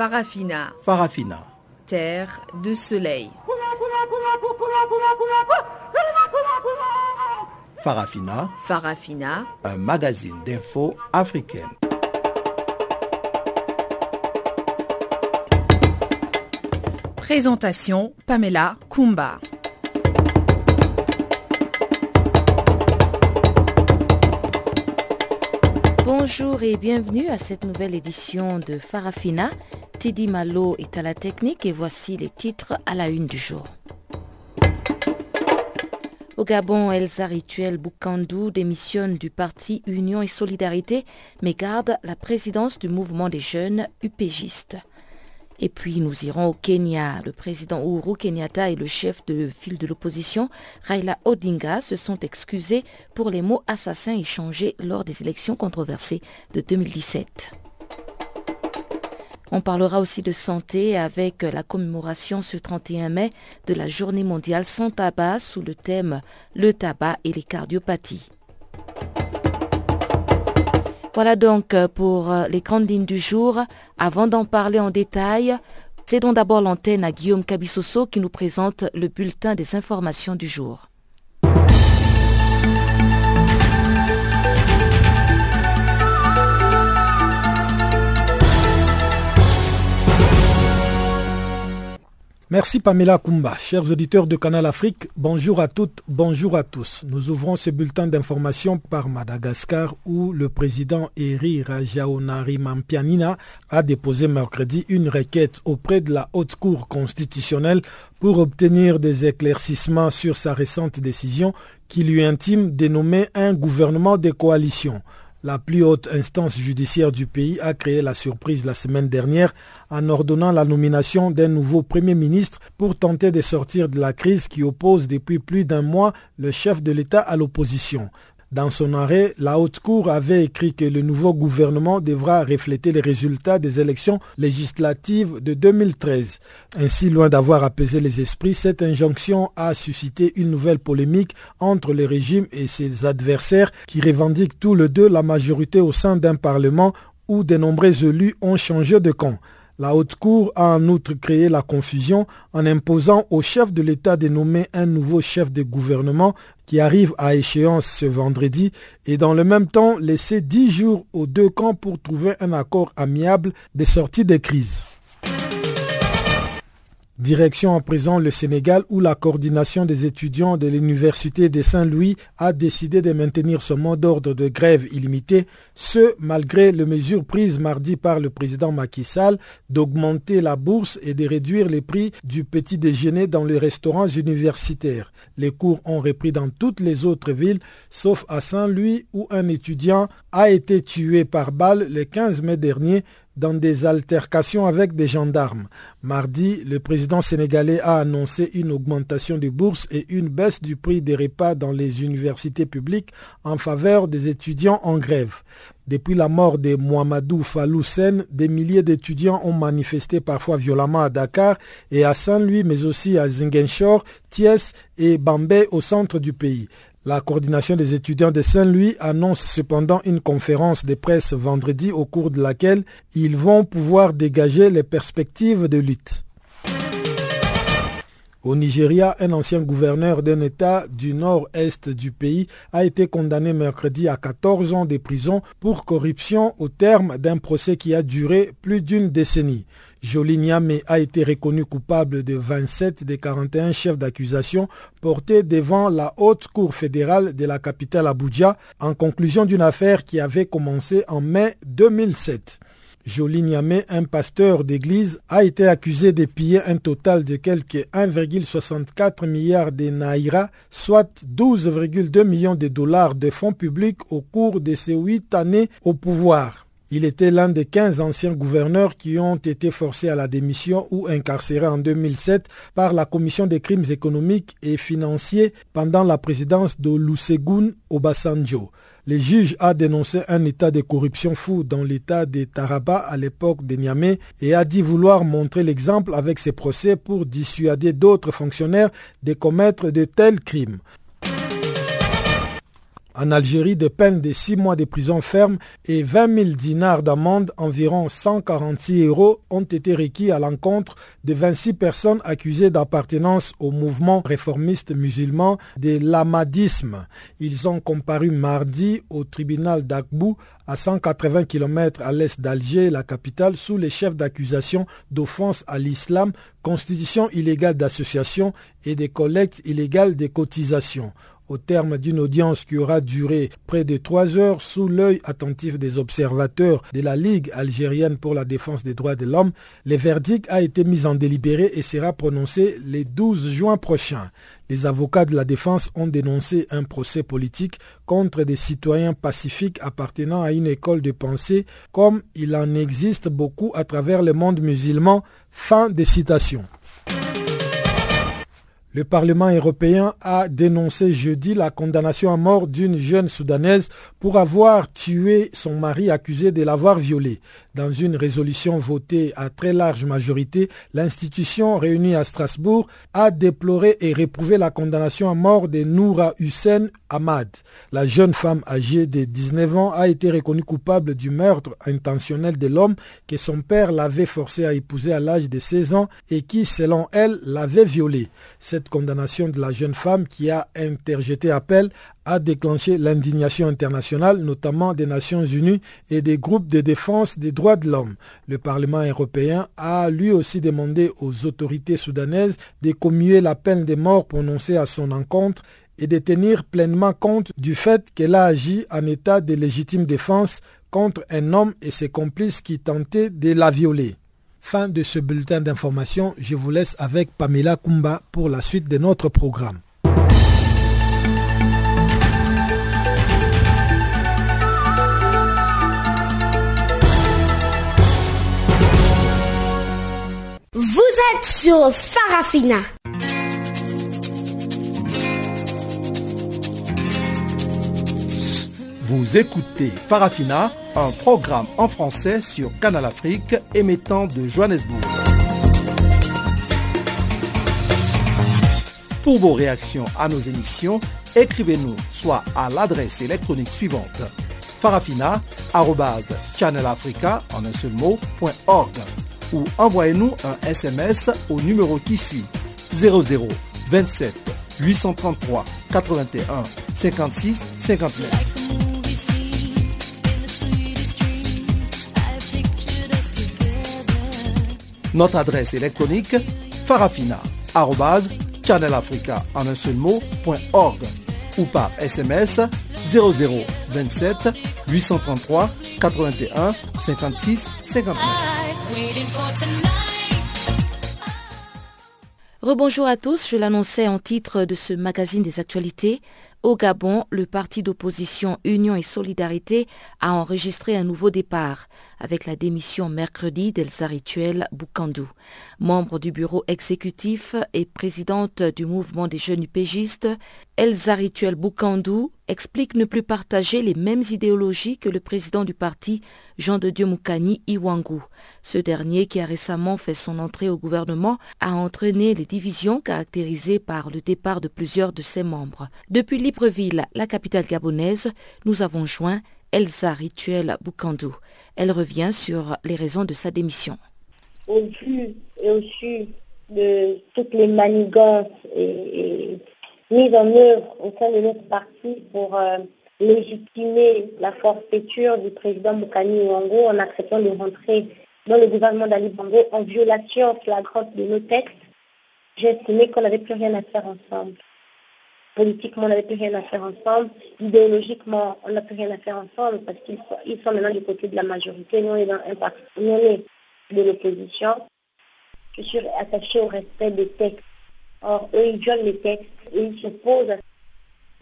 Farafina. Farafina. Terre de soleil. Farafina. Farafina. Un magazine d'infos africaine. Présentation Pamela Kumba. Bonjour et bienvenue à cette nouvelle édition de Farafina. Tidi Malo est à la technique et voici les titres à la une du jour. Au Gabon, Elsa Rituel Boukandou démissionne du parti Union et Solidarité mais garde la présidence du mouvement des jeunes UPGistes. Et puis nous irons au Kenya. Le président Uhuru Kenyatta et le chef de file de l'opposition, Raila Odinga, se sont excusés pour les mots assassins échangés lors des élections controversées de 2017. On parlera aussi de santé avec la commémoration ce 31 mai de la journée mondiale sans tabac sous le thème Le tabac et les cardiopathies. Voilà donc pour les grandes lignes du jour. Avant d'en parler en détail, cédons d'abord l'antenne à Guillaume Cabissoso qui nous présente le bulletin des informations du jour. Merci Pamela Kumba. Chers auditeurs de Canal Afrique, bonjour à toutes, bonjour à tous. Nous ouvrons ce bulletin d'information par Madagascar où le président Eri Rajaonari Mampianina a déposé mercredi une requête auprès de la Haute Cour constitutionnelle pour obtenir des éclaircissements sur sa récente décision qui lui intime de nommer un gouvernement de coalition. La plus haute instance judiciaire du pays a créé la surprise la semaine dernière en ordonnant la nomination d'un nouveau Premier ministre pour tenter de sortir de la crise qui oppose depuis plus d'un mois le chef de l'État à l'opposition. Dans son arrêt, la Haute Cour avait écrit que le nouveau gouvernement devra refléter les résultats des élections législatives de 2013. Ainsi, loin d'avoir apaisé les esprits, cette injonction a suscité une nouvelle polémique entre le régime et ses adversaires qui revendiquent tous les deux la majorité au sein d'un parlement où de nombreux élus ont changé de camp. La Haute Cour a en outre créé la confusion en imposant au chef de l'État de nommer un nouveau chef de gouvernement qui arrive à échéance ce vendredi et dans le même temps laisser dix jours aux deux camps pour trouver un accord amiable des sorties de crise. Direction à présent le Sénégal où la coordination des étudiants de l'Université de Saint-Louis a décidé de maintenir son mot d'ordre de grève illimité, ce malgré les mesures prises mardi par le président Macky Sall d'augmenter la bourse et de réduire les prix du petit déjeuner dans les restaurants universitaires. Les cours ont repris dans toutes les autres villes sauf à Saint-Louis où un étudiant a été tué par balle le 15 mai dernier dans des altercations avec des gendarmes. Mardi, le président sénégalais a annoncé une augmentation des bourses et une baisse du prix des repas dans les universités publiques en faveur des étudiants en grève. Depuis la mort de Mohamedou Faloussen, des milliers d'étudiants ont manifesté parfois violemment à Dakar et à Saint-Louis, mais aussi à Ziguinchor, Thiès et Bambay au centre du pays. La coordination des étudiants de Saint-Louis annonce cependant une conférence de presse vendredi au cours de laquelle ils vont pouvoir dégager les perspectives de lutte. Au Nigeria, un ancien gouverneur d'un État du nord-est du pays a été condamné mercredi à 14 ans de prison pour corruption au terme d'un procès qui a duré plus d'une décennie. Jolie Niamey a été reconnu coupable de 27 des 41 chefs d'accusation portés devant la haute cour fédérale de la capitale Abuja en conclusion d'une affaire qui avait commencé en mai 2007. Jolie Niamey, un pasteur d'église, a été accusé de piller un total de quelques 1,64 milliards de naira, soit 12,2 millions de dollars de fonds publics au cours de ses huit années au pouvoir. Il était l'un des 15 anciens gouverneurs qui ont été forcés à la démission ou incarcérés en 2007 par la Commission des crimes économiques et financiers pendant la présidence de Lusegun Obasanjo. Le juge a dénoncé un état de corruption fou dans l'état de Taraba à l'époque de Niamey et a dit vouloir montrer l'exemple avec ses procès pour dissuader d'autres fonctionnaires de commettre de tels crimes. En Algérie, des peines de 6 mois de prison ferme et 20 000 dinars d'amende, environ 146 euros, ont été requis à l'encontre de 26 personnes accusées d'appartenance au mouvement réformiste musulman de l'amadisme. Ils ont comparu mardi au tribunal d'Akbou à 180 km à l'est d'Alger, la capitale, sous les chefs d'accusation d'offense à l'islam, constitution illégale d'association et des collectes illégales des cotisations au terme d'une audience qui aura duré près de trois heures sous l'œil attentif des observateurs de la Ligue algérienne pour la défense des droits de l'homme, le verdict a été mis en délibéré et sera prononcé le 12 juin prochain. Les avocats de la défense ont dénoncé un procès politique contre des citoyens pacifiques appartenant à une école de pensée comme il en existe beaucoup à travers le monde musulman. Fin des citations. Le Parlement européen a dénoncé jeudi la condamnation à mort d'une jeune soudanaise pour avoir tué son mari accusé de l'avoir violée. Dans une résolution votée à très large majorité, l'institution réunie à Strasbourg a déploré et réprouvé la condamnation à mort de Noura Hussein Ahmad. La jeune femme âgée de 19 ans a été reconnue coupable du meurtre intentionnel de l'homme que son père l'avait forcé à épouser à l'âge de 16 ans et qui, selon elle, l'avait violée. Cette condamnation de la jeune femme qui a interjeté appel a déclenché l'indignation internationale, notamment des Nations Unies et des groupes de défense des droits de l'homme. Le Parlement européen a lui aussi demandé aux autorités soudanaises de commuer la peine de mort prononcée à son encontre et de tenir pleinement compte du fait qu'elle a agi en état de légitime défense contre un homme et ses complices qui tentaient de la violer. Fin de ce bulletin d'information, je vous laisse avec Pamela Kumba pour la suite de notre programme. Vous êtes sur Farafina. Vous écoutez Farafina, un programme en français sur Canal Afrique émettant de Johannesburg. Pour vos réactions à nos émissions, écrivez-nous soit à l'adresse électronique suivante farafina.channelafrica en un seul mot, ou envoyez-nous un SMS au numéro qui suit 00 27 833 81 56 59. Notre adresse électronique farafina.channelafrica en un seul ou par SMS 0027 833 81 56 59. Rebonjour à tous, je l'annonçais en titre de ce magazine des actualités. Au Gabon, le parti d'opposition Union et Solidarité a enregistré un nouveau départ avec la démission mercredi d'Elsa Rituel Boukandou. Membre du bureau exécutif et présidente du mouvement des jeunes upégistes, Elsa Rituel Boukandou explique ne plus partager les mêmes idéologies que le président du parti, Jean de Dieu Moukani Iwangu. Ce dernier, qui a récemment fait son entrée au gouvernement, a entraîné les divisions caractérisées par le départ de plusieurs de ses membres. Depuis Libreville, la capitale gabonaise, nous avons joint Elsa Rituel Boukandou. Elle revient sur les raisons de sa démission. Au vu et au de toutes les manigances et, mises en œuvre au sein de notre parti pour euh, légitimer la forfaiture du président Moukani Ouango en acceptant de rentrer dans le gouvernement d'Ali Bongo en violation flagrante de nos textes, estimé qu'on n'avait plus rien à faire ensemble. Politiquement, on n'avait plus rien à faire ensemble. Idéologiquement, on n'a plus rien à faire ensemble parce qu'ils sont, maintenant du côté de la majorité. Nous, on dans un parti, nous, on de l'opposition. Je suis attachée au respect des textes. Or, eux, ils violent les textes et à ça.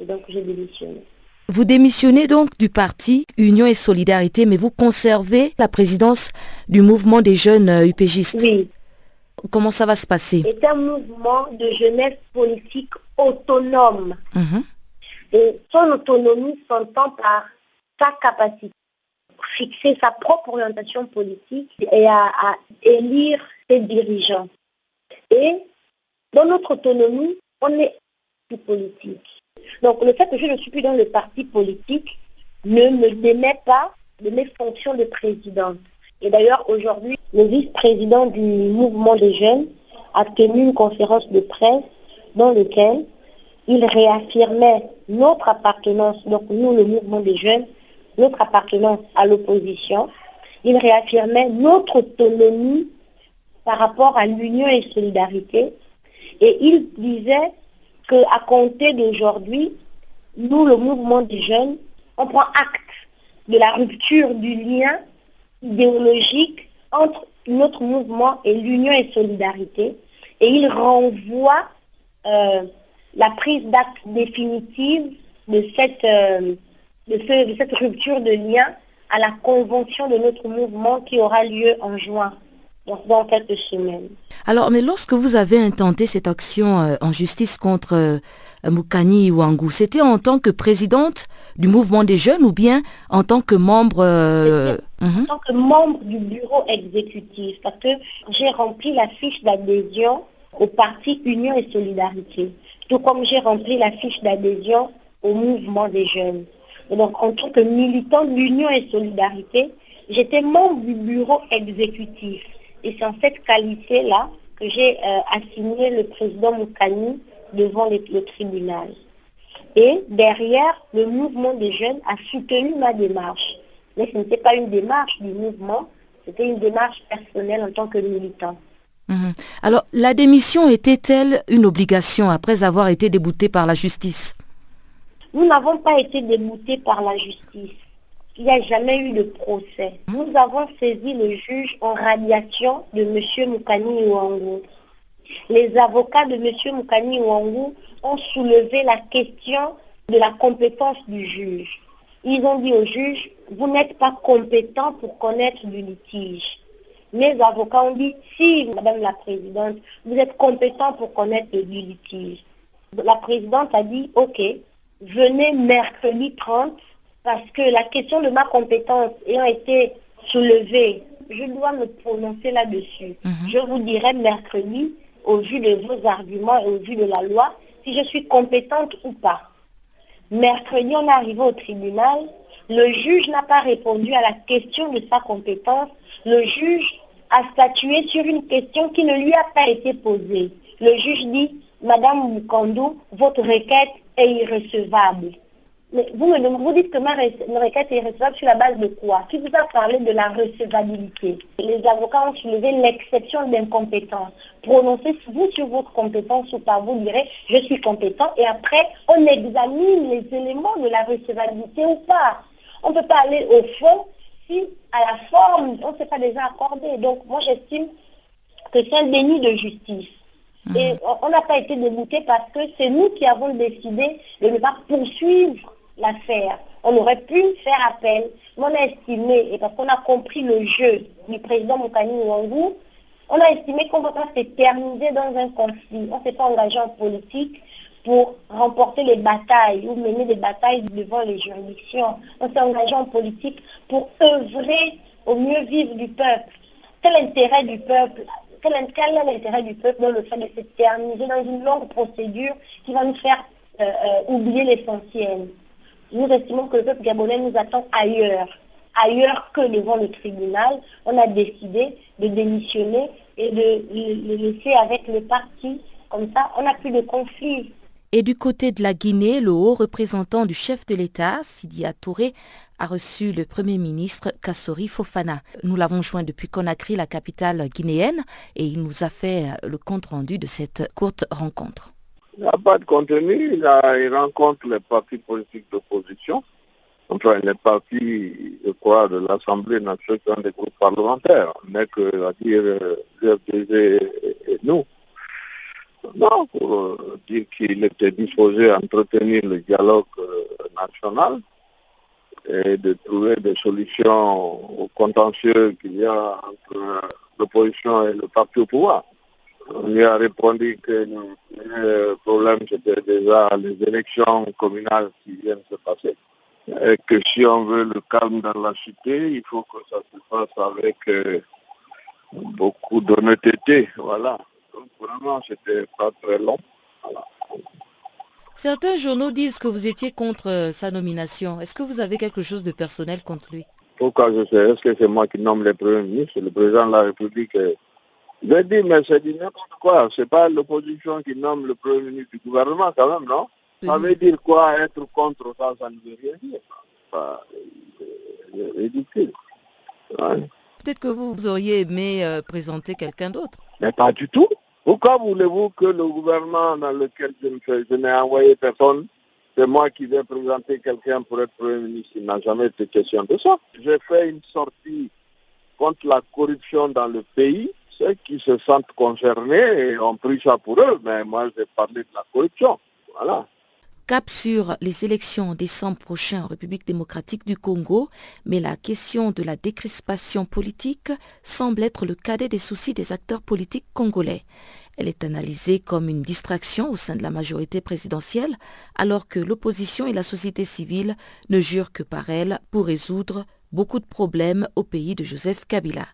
Et donc, j'ai démissionné. Vous démissionnez donc du parti Union et Solidarité, mais vous conservez la présidence du mouvement des jeunes UPGistes. Oui. Comment ça va se passer? C'est un mouvement de jeunesse politique autonome. Mhm. Et son autonomie s'entend par sa capacité à fixer sa propre orientation politique et à, à élire ses dirigeants. Et dans notre autonomie, on est politique. Donc le fait que je ne suis plus dans le parti politique ne me démet pas de mes fonctions de présidente. Et d'ailleurs, aujourd'hui, le vice-président du mouvement des jeunes a tenu une conférence de presse dans laquelle il réaffirmait notre appartenance, donc nous, le mouvement des jeunes, notre appartenance à l'opposition. Il réaffirmait notre autonomie par rapport à l'union et solidarité. Et il disait qu'à compter d'aujourd'hui, nous, le mouvement des jeunes, on prend acte de la rupture du lien idéologique entre notre mouvement et l'union et solidarité. Et il renvoie euh, la prise d'acte définitive euh, de cette rupture de lien à la convention de notre mouvement qui aura lieu en juin dans quelques semaines. Alors, mais lorsque vous avez intenté cette action euh, en justice contre euh, Moukani Ouangou, c'était en tant que présidente du mouvement des jeunes ou bien en tant que membre euh, En tant que membre du bureau exécutif, parce que j'ai rempli la fiche d'adhésion au parti Union et Solidarité, tout comme j'ai rempli la fiche d'adhésion au mouvement des jeunes. Et donc, en tant que militant de l'Union et Solidarité, j'étais membre du bureau exécutif. Et c'est en cette qualité-là que j'ai euh, assigné le président Moukani devant le, tribunal. Et derrière, le mouvement des jeunes a soutenu ma démarche. Mais ce n'était pas une démarche du mouvement, c'était une démarche personnelle en tant que militant. Mhm. Alors, la démission était-elle une obligation après avoir été déboutée par la justice? Nous n'avons pas été déboutés par la justice il n'y a jamais eu de procès. Nous avons saisi le juge en radiation de M. Moukani Ouangou. Les avocats de M. Moukani Ouangou ont soulevé la question de la compétence du juge. Ils ont dit au juge, vous n'êtes pas compétent pour connaître du litige. Mes avocats ont dit, si, Madame la Présidente, vous êtes compétent pour connaître du litige. La Présidente a dit, ok, venez mercredi 30 parce que la question de ma compétence ayant été soulevée, je dois me prononcer là-dessus. Mhm. Je vous dirai mercredi, au vu de vos arguments et au vu de la loi, si je suis compétente ou pas. Mercredi, on est arrivé au tribunal. Le juge n'a pas répondu à la question de sa compétence. Le juge a statué sur une question qui ne lui a pas été posée. Le juge dit, Madame Mukando, votre requête est irrecevable. Mais vous, me, vous dites que ma requête est recevable sur la base de quoi? Qui vous a parlé de la recevabilité? Les avocats ont soulevé l'exception d'incompétence. Prononcez-vous sur votre compétence ou pas. Vous direz, je suis compétent et après, on examine les éléments de la recevabilité ou pas. On ne peut pas aller au fond si à la forme, on ne s'est pas déjà accordé. Donc, moi, j'estime que c'est un déni de justice. Mmh. Et on n'a pas été débouté parce que c'est nous qui avons décidé de ne pas poursuivre l'affaire. On aurait pu faire appel, mais on a estimé, et parce qu'on a compris le jeu du président Moukani Ouangou, on a estimé qu'on ne va pas s'éterniser dans un conflit. On ne s'est pas engagé en politique pour remporter les batailles ou mener des batailles devant les juridictions. On s'est engagé en politique pour œuvrer au mieux vivre du peuple. Quel intérêt du peuple? Quel, est l'intérêt du peuple dans le fait de s'éterniser dans une longue procédure qui va nous faire euh, euh, oublier l'essentiel? Nous estimons que le peuple gabonais nous attend ailleurs, ailleurs que devant le tribunal. On a décidé de démissionner et de le laisser avec le parti. Comme ça, on n'a plus de conflit. Et du côté de la Guinée, le haut représentant du chef de l'État, Sidia Touré, a reçu le Premier ministre Kassori Fofana. Nous l'avons joint depuis Conakry, la capitale guinéenne, et il nous a fait le compte-rendu de cette courte rencontre. Il n'y a pas de contenu, il, rencontre les partis politiques d'opposition, enfin les partis, je crois, de l'Assemblée nationale des groupes parlementaires, mais que, à dire, l'UFDG et nous. Non, pour euh, dire qu'il était disposé à entretenir le dialogue euh, national et de trouver des solutions aux contentieux qu'il y a entre l'opposition et le parti au pouvoir. On lui a répondu que le problème c'était déjà les élections communales qui viennent se passer. Et que si on veut le calme dans la cité, il faut que ça se fasse avec euh, beaucoup d'honnêteté. Voilà. Donc vraiment, c'était pas très long. Certains journaux disent que vous étiez contre euh, sa nomination. Est-ce que vous avez quelque chose de personnel contre lui? Pourquoi je sais? Est-ce que c'est moi qui nomme les premiers ministres? Le président de la République Je dis, mais c'est dit n'importe quoi. C'est pas l'opposition qui nomme le premier ministre du gouvernement quand même, non? Ça veut dire quoi Être contre ça, ça ne veut rien dire. C'est ridicule. Peut-être que vous, auriez aimé euh, présenter quelqu'un d'autre. Mais pas du tout. Pourquoi voulez-vous que le gouvernement dans lequel je, n'ai envoyé personne, c'est moi qui vais présenter quelqu'un pour être Premier ministre? Il n'a jamais été question de ça. J'ai fait une sortie contre la corruption dans le pays. Ceux qui se sentent concernés ont pris ça pour eux, mais moi j'ai parlé de la corruption. Voilà. Cap sur les élections en décembre prochain en République démocratique du Congo, mais la question de la décrispation politique semble être le cadet des soucis des acteurs politiques congolais. Elle est analysée comme une distraction au sein de la majorité présidentielle, alors que l'opposition et la société civile ne jurent que par elle pour résoudre beaucoup de problèmes au pays de Joseph Kabila.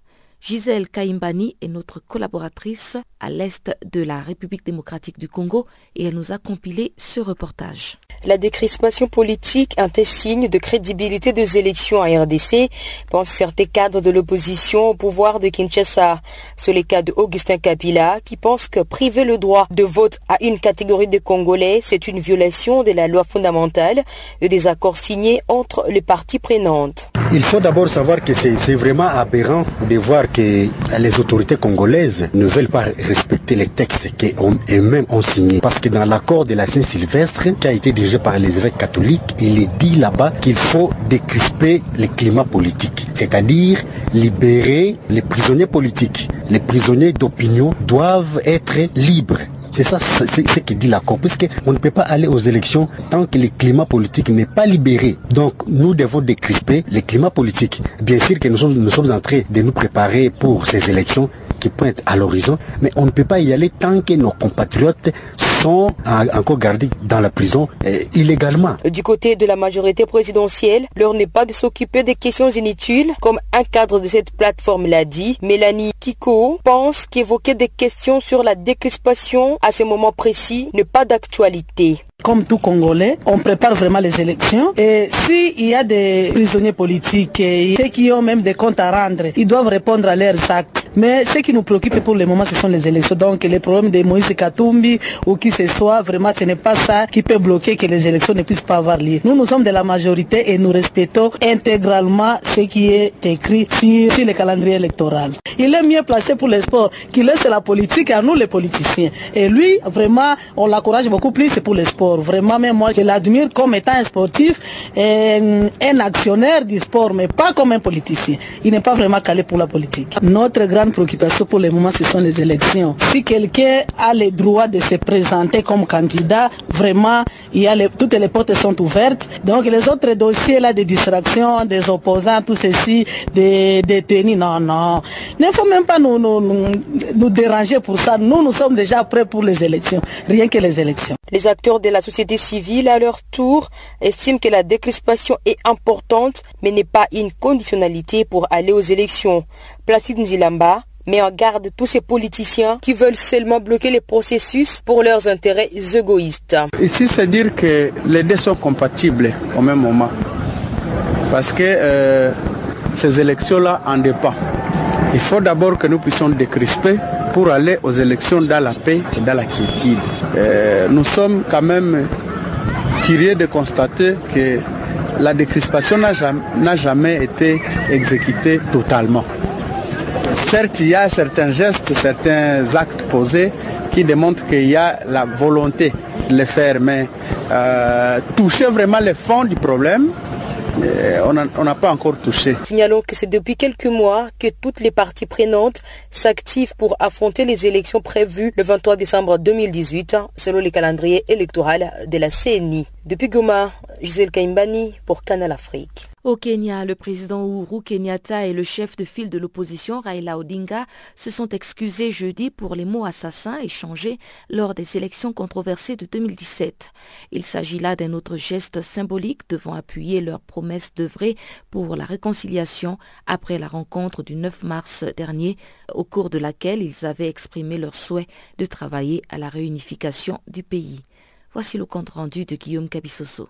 Gisèle Kaimbani est notre collaboratrice à l'est de la République démocratique du Congo et elle nous a compilé ce reportage. La décrispation politique est un signe de crédibilité des élections à RDC, pensent certains cadres de l'opposition au pouvoir de Kinshasa. C'est le cas de Augustin Kabila qui pense que priver le droit de vote à une catégorie de Congolais, c'est une violation de la loi fondamentale et des accords signés entre les parties prenantes. Il faut d'abord savoir que c'est vraiment aberrant de voir que les autorités congolaises ne veulent pas respecter les textes qu'eux-mêmes ont signés. Parce que dans l'accord de la Saint-Sylvestre, qui a été dirigé par les évêques catholiques, il est dit là-bas qu'il faut décrisper le climat politique. C'est-à-dire libérer les prisonniers politiques. Les prisonniers d'opinion doivent être libres. C'est ça ce que dit l'accord, puisqu'on ne peut pas aller aux élections tant que le climat politique n'est pas libéré. Donc nous devons décrisper le climat politique. Bien sûr que nous sommes, nous sommes en train de nous préparer pour ces élections qui pointent à l'horizon, mais on ne peut pas y aller tant que nos compatriotes sont encore gardés dans la prison eh, illégalement. Du côté de la majorité présidentielle, l'heure n'est pas de s'occuper des questions inutiles, comme un cadre de cette plateforme l'a dit. Mélanie Kiko pense qu'évoquer des questions sur la décrispation à ce moment précis n'est pas d'actualité comme tout Congolais, on prépare vraiment les élections. Et s'il y a des prisonniers politiques ceux qui ont même des comptes à rendre, ils doivent répondre à leurs actes. Mais ce qui nous préoccupe pour le moment, ce sont les élections. Donc les problèmes de Moïse Katumbi ou qui ce soit, vraiment, ce n'est pas ça qui peut bloquer que les élections ne puissent pas avoir lieu. Nous, nous sommes de la majorité et nous respectons intégralement ce qui est écrit sur, le calendrier électoral. Il est mieux placé pour les sports qu'il laisse la politique à nous les politiciens. Et lui, vraiment, on l'encourage beaucoup plus pour les sports. Vraiment, même moi, je l'admire comme étant un sportif, et un actionnaire du sport, mais pas comme un politicien. Il n'est pas vraiment calé pour la politique. Notre grande préoccupation pour le moment, ce sont les élections. Si quelqu'un a le droit de se présenter comme candidat, vraiment, il y a toutes les portes sont ouvertes. Donc les autres dossiers là, des distractions, des opposants, tout ceci, des détenus, non, non. Il ne faut même pas nous, nous, nous déranger pour ça. Nous, nous sommes déjà prêts pour les élections. Rien que les élections. Les acteurs de société civile, à leur tour, estiment que la décrispation est importante, mais n'est pas une conditionnalité pour aller aux élections. Placide Nzilamba met en garde tous ces politiciens qui veulent seulement bloquer les processus pour leurs intérêts égoïstes. Ici, c'est dire que les deux sont compatibles au même moment. Parce que euh, ces élections-là en dépendent. Il faut d'abord que nous puissions décrisper pour aller aux élections dans la paix et dans la quiétude. Euh, nous sommes quand même curieux de constater que la décrispation n'a jamais, été exécutée totalement. Certes, il y a certains gestes, certains actes posés qui démontrent qu'il y a la volonté de le faire, mais euh, toucher vraiment le fond du problème, on n'a pas encore touché. Signalons que c'est depuis quelques mois que toutes les parties prenantes s'activent pour affronter les élections prévues le 23 décembre 2018 selon le calendrier électoral de la CNI. Depuis Goma, Gisèle Kaimbani pour Canal Afrique. Au Kenya, le président Uhuru Kenyatta et le chef de file de l'opposition Raila Odinga se sont excusés jeudi pour les mots assassins échangés lors des élections controversées de 2017. Il s'agit là d'un autre geste symbolique devant appuyer leur promesse d'œuvrer pour la réconciliation après la rencontre du 9 mars dernier, au cours de laquelle ils avaient exprimé leur souhait de travailler à la réunification du pays. Voici le compte rendu de Guillaume Cabissoso.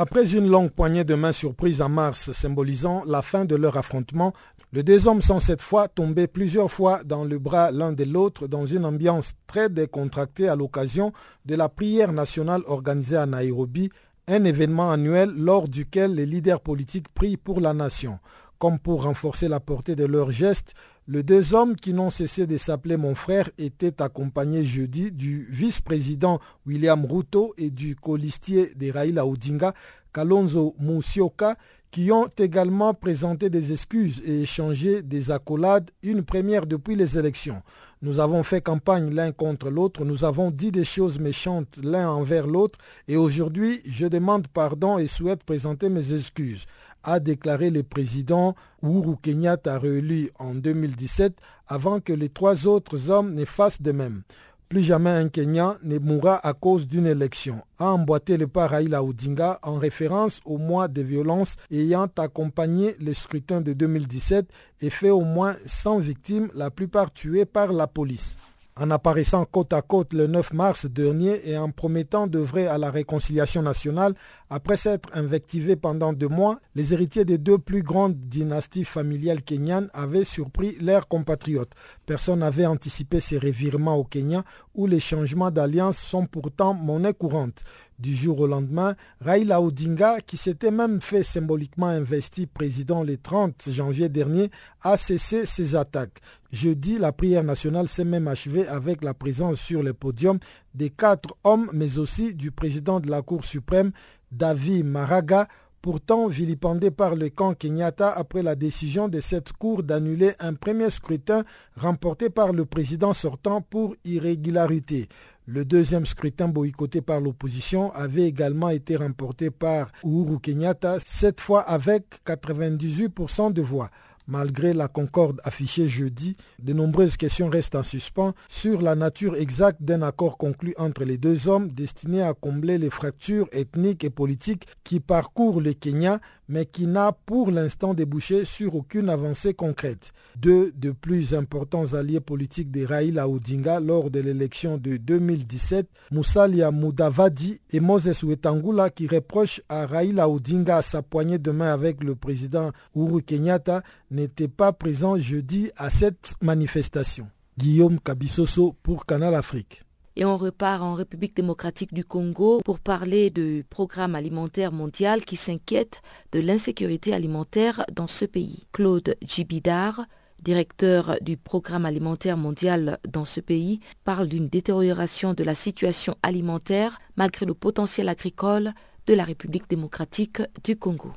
Après une longue poignée de main surprise en mars symbolisant la fin de leur affrontement, les deux hommes sont cette fois tombés plusieurs fois dans le bras l'un de l'autre dans une ambiance très décontractée à l'occasion de la prière nationale organisée à Nairobi, un événement annuel lors duquel les leaders politiques prient pour la nation. Comme pour renforcer la portée de leurs gestes, les deux hommes qui n'ont cessé de s'appeler mon frère étaient accompagnés jeudi du vice-président William Ruto et du colistier de Raila Odinga, Kalonzo Musioka, qui ont également présenté des excuses et échangé des accolades, une première depuis les élections. Nous avons fait campagne l'un contre l'autre, nous avons dit des choses méchantes l'un envers l'autre, et aujourd'hui je demande pardon et souhaite présenter mes excuses a déclaré le président Uhuru Kenyatta réélu en 2017 avant que les trois autres hommes ne fassent de même. Plus jamais un Kenyan ne mourra à cause d'une élection, a emboîté le pas Raila Odinga en référence au mois de violence ayant accompagné le scrutin de 2017 et fait au moins 100 victimes, la plupart tuées par la police en apparaissant côte à côte le 9 mars dernier et en promettant d'œuvrer à la réconciliation nationale, après s'être invectivés pendant deux mois, les héritiers des deux plus grandes dynasties familiales kenyanes avaient surpris leurs compatriotes. Personne n'avait anticipé ces revirements au Kenya où les changements d'alliance sont pourtant monnaie courante. Du jour au lendemain, Raila Odinga, qui s'était même fait symboliquement investi président le 30 janvier dernier, a cessé ses attaques. Jeudi, la prière nationale s'est même achevée avec la présence sur le podium des quatre hommes, mais aussi du président de la Cour suprême, David Maraga, pourtant vilipendé par le camp Kenyatta après la décision de cette Cour d'annuler un premier scrutin remporté par le président sortant pour irrégularité. Le deuxième scrutin boycotté par l'opposition avait également été remporté par Uhuru Kenyatta, cette fois avec 98% de voix. Malgré la concorde affichée jeudi, de nombreuses questions restent en suspens sur la nature exacte d'un accord conclu entre les deux hommes destiné à combler les fractures ethniques et politiques qui parcourent le Kenya mais qui n'a pour l'instant débouché sur aucune avancée concrète. Deux des plus importants alliés politiques de Raila Odinga lors de l'élection de 2017, Moussalia Moudavadi et Moses Wetangula qui reprochent à Raila Odinga sa poignée de main avec le président Uhuru Kenyatta, n'étaient pas présents jeudi à cette manifestation. Guillaume Kabisoso pour Canal Afrique. Et on repart en République démocratique du Congo pour parler du programme alimentaire mondial qui s'inquiète de l'insécurité alimentaire dans ce pays. Claude Djibidar, directeur du programme alimentaire mondial dans ce pays, parle d'une détérioration de la situation alimentaire malgré le potentiel agricole de la République démocratique du Congo.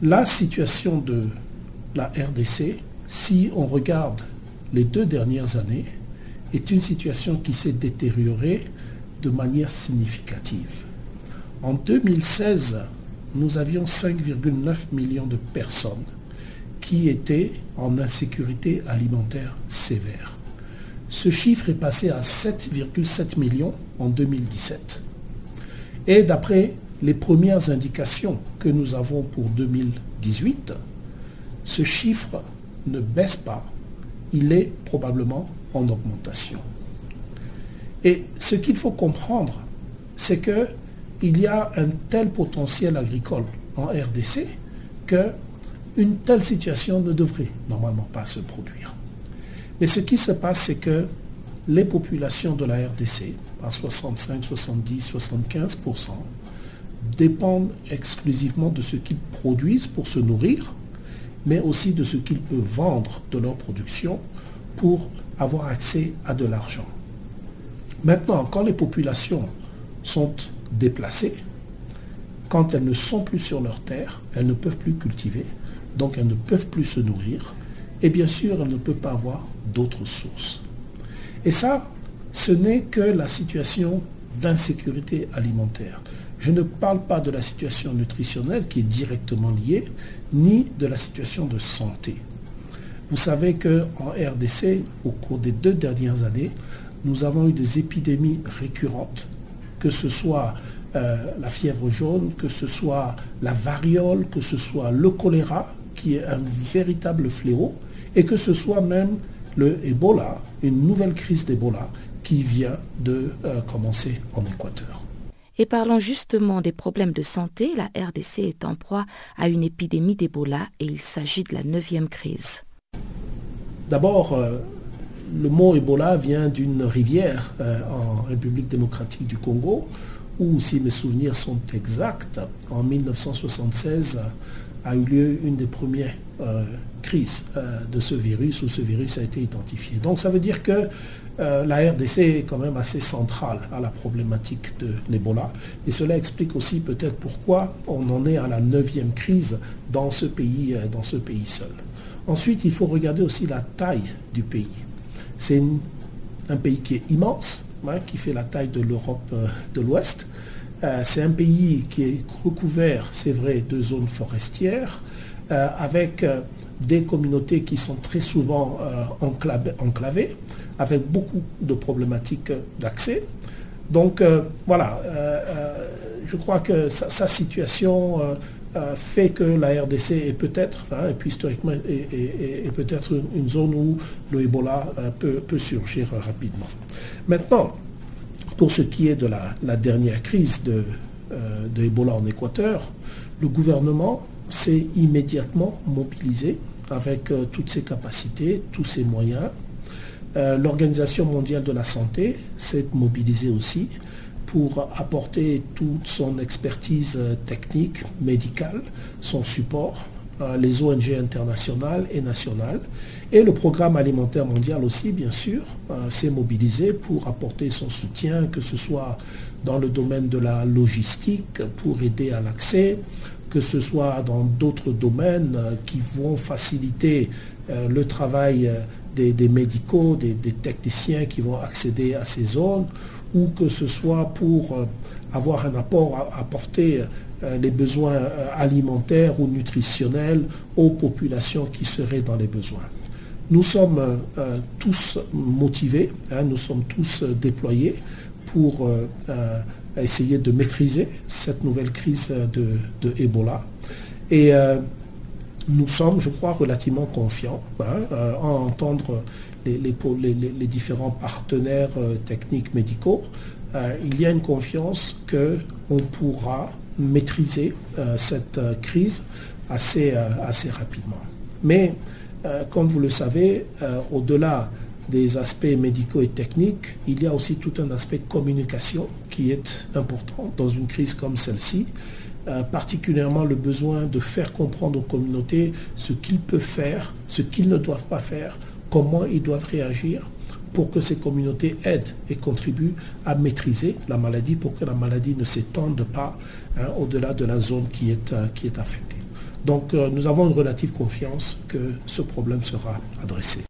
La situation de la RDC, si on regarde les deux dernières années, est une situation qui s'est détériorée de manière significative. En 2016, nous avions 5,9 millions de personnes qui étaient en insécurité alimentaire sévère. Ce chiffre est passé à 7,7 millions en 2017. Et d'après les premières indications que nous avons pour 2018, ce chiffre ne baisse pas. Il est probablement en augmentation. Et ce qu'il faut comprendre, c'est qu'il y a un tel potentiel agricole en RDC que une telle situation ne devrait normalement pas se produire. Mais ce qui se passe, c'est que les populations de la RDC, à 65, 70, 75%, dépendent exclusivement de ce qu'ils produisent pour se nourrir, mais aussi de ce qu'ils peuvent vendre de leur production pour avoir accès à de l'argent. Maintenant, quand les populations sont déplacées, quand elles ne sont plus sur leur terre, elles ne peuvent plus cultiver, donc elles ne peuvent plus se nourrir, et bien sûr, elles ne peuvent pas avoir d'autres sources. Et ça, ce n'est que la situation d'insécurité alimentaire. Je ne parle pas de la situation nutritionnelle qui est directement liée, ni de la situation de santé. Vous savez qu'en RDC, au cours des deux dernières années, nous avons eu des épidémies récurrentes, que ce soit euh, la fièvre jaune, que ce soit la variole, que ce soit le choléra, qui est un véritable fléau, et que ce soit même le Ebola, une nouvelle crise d'Ebola qui vient de euh, commencer en Équateur. Et parlant justement des problèmes de santé, la RDC est en proie à une épidémie d'Ebola et il s'agit de la neuvième crise. D'abord, euh, le mot Ebola vient d'une rivière euh, en République démocratique du Congo, où, si mes souvenirs sont exacts, en 1976 a eu lieu une des premières euh, crises de ce virus, où ce virus a été identifié. Donc ça veut dire que la RDC est quand même assez centrale à la problématique de l'Ebola. Et cela explique aussi peut-être pourquoi on en est à la neuvième crise dans ce pays, dans ce pays seul. Ensuite, il faut regarder aussi la taille du pays. C'est un pays qui est immense, hein, qui fait la taille de l'Europe euh, de l'Ouest. Euh, c'est un pays qui est recouvert, c'est vrai, de zones forestières, euh, avec des communautés qui sont très souvent enclavées, avec beaucoup de problématiques d'accès. Donc voilà, je crois que sa situation euh, fait que la RDC est peut-être, hein, et puis historiquement, est, peut-être une, zone où le Ebola euh, peut, surgir rapidement. Maintenant, pour ce qui est de la, dernière crise de, euh, de, Ebola en Équateur, le gouvernement s'est immédiatement mobilisé avec toutes ses capacités, tous ses moyens. L'Organisation mondiale de la santé s'est mobilisée aussi pour apporter toute son expertise euh, technique, médicale, son support, euh, les ONG internationales et nationales. Et le programme alimentaire mondial aussi, bien sûr, euh, s'est mobilisé pour apporter son soutien, que ce soit dans le domaine de la logistique, pour aider à l'accès, que ce soit dans d'autres domaines qui vont faciliter le travail des, médicaux, des techniciens qui vont accéder à ces zones, ou que ce soit pour euh, avoir un apport à apporter euh, les besoins euh, alimentaires ou nutritionnels aux populations qui seraient dans les besoins. Nous sommes tous motivés, hein, nous sommes tous déployés pour essayer de maîtriser cette nouvelle crise de, Ebola. Et nous sommes, je crois, relativement confiants hein, en entendre les, différents partenaires euh, techniques médicaux, euh, il y a une confiance qu'on pourra maîtriser euh, cette crise assez, assez rapidement. Mais, comme vous le savez, au-delà des aspects médicaux et techniques, il y a aussi tout un aspect communication qui est important dans une crise comme celle-ci. particulièrement le besoin de faire comprendre aux communautés ce qu'ils peuvent faire, ce qu'ils ne doivent pas faire comment ils doivent réagir pour que ces communautés aident et contribuent à maîtriser la maladie pour que la maladie ne s'étende pas hein, au-delà de la zone qui est, euh, affectée. Donc euh, nous avons une relative confiance que ce problème sera adressé.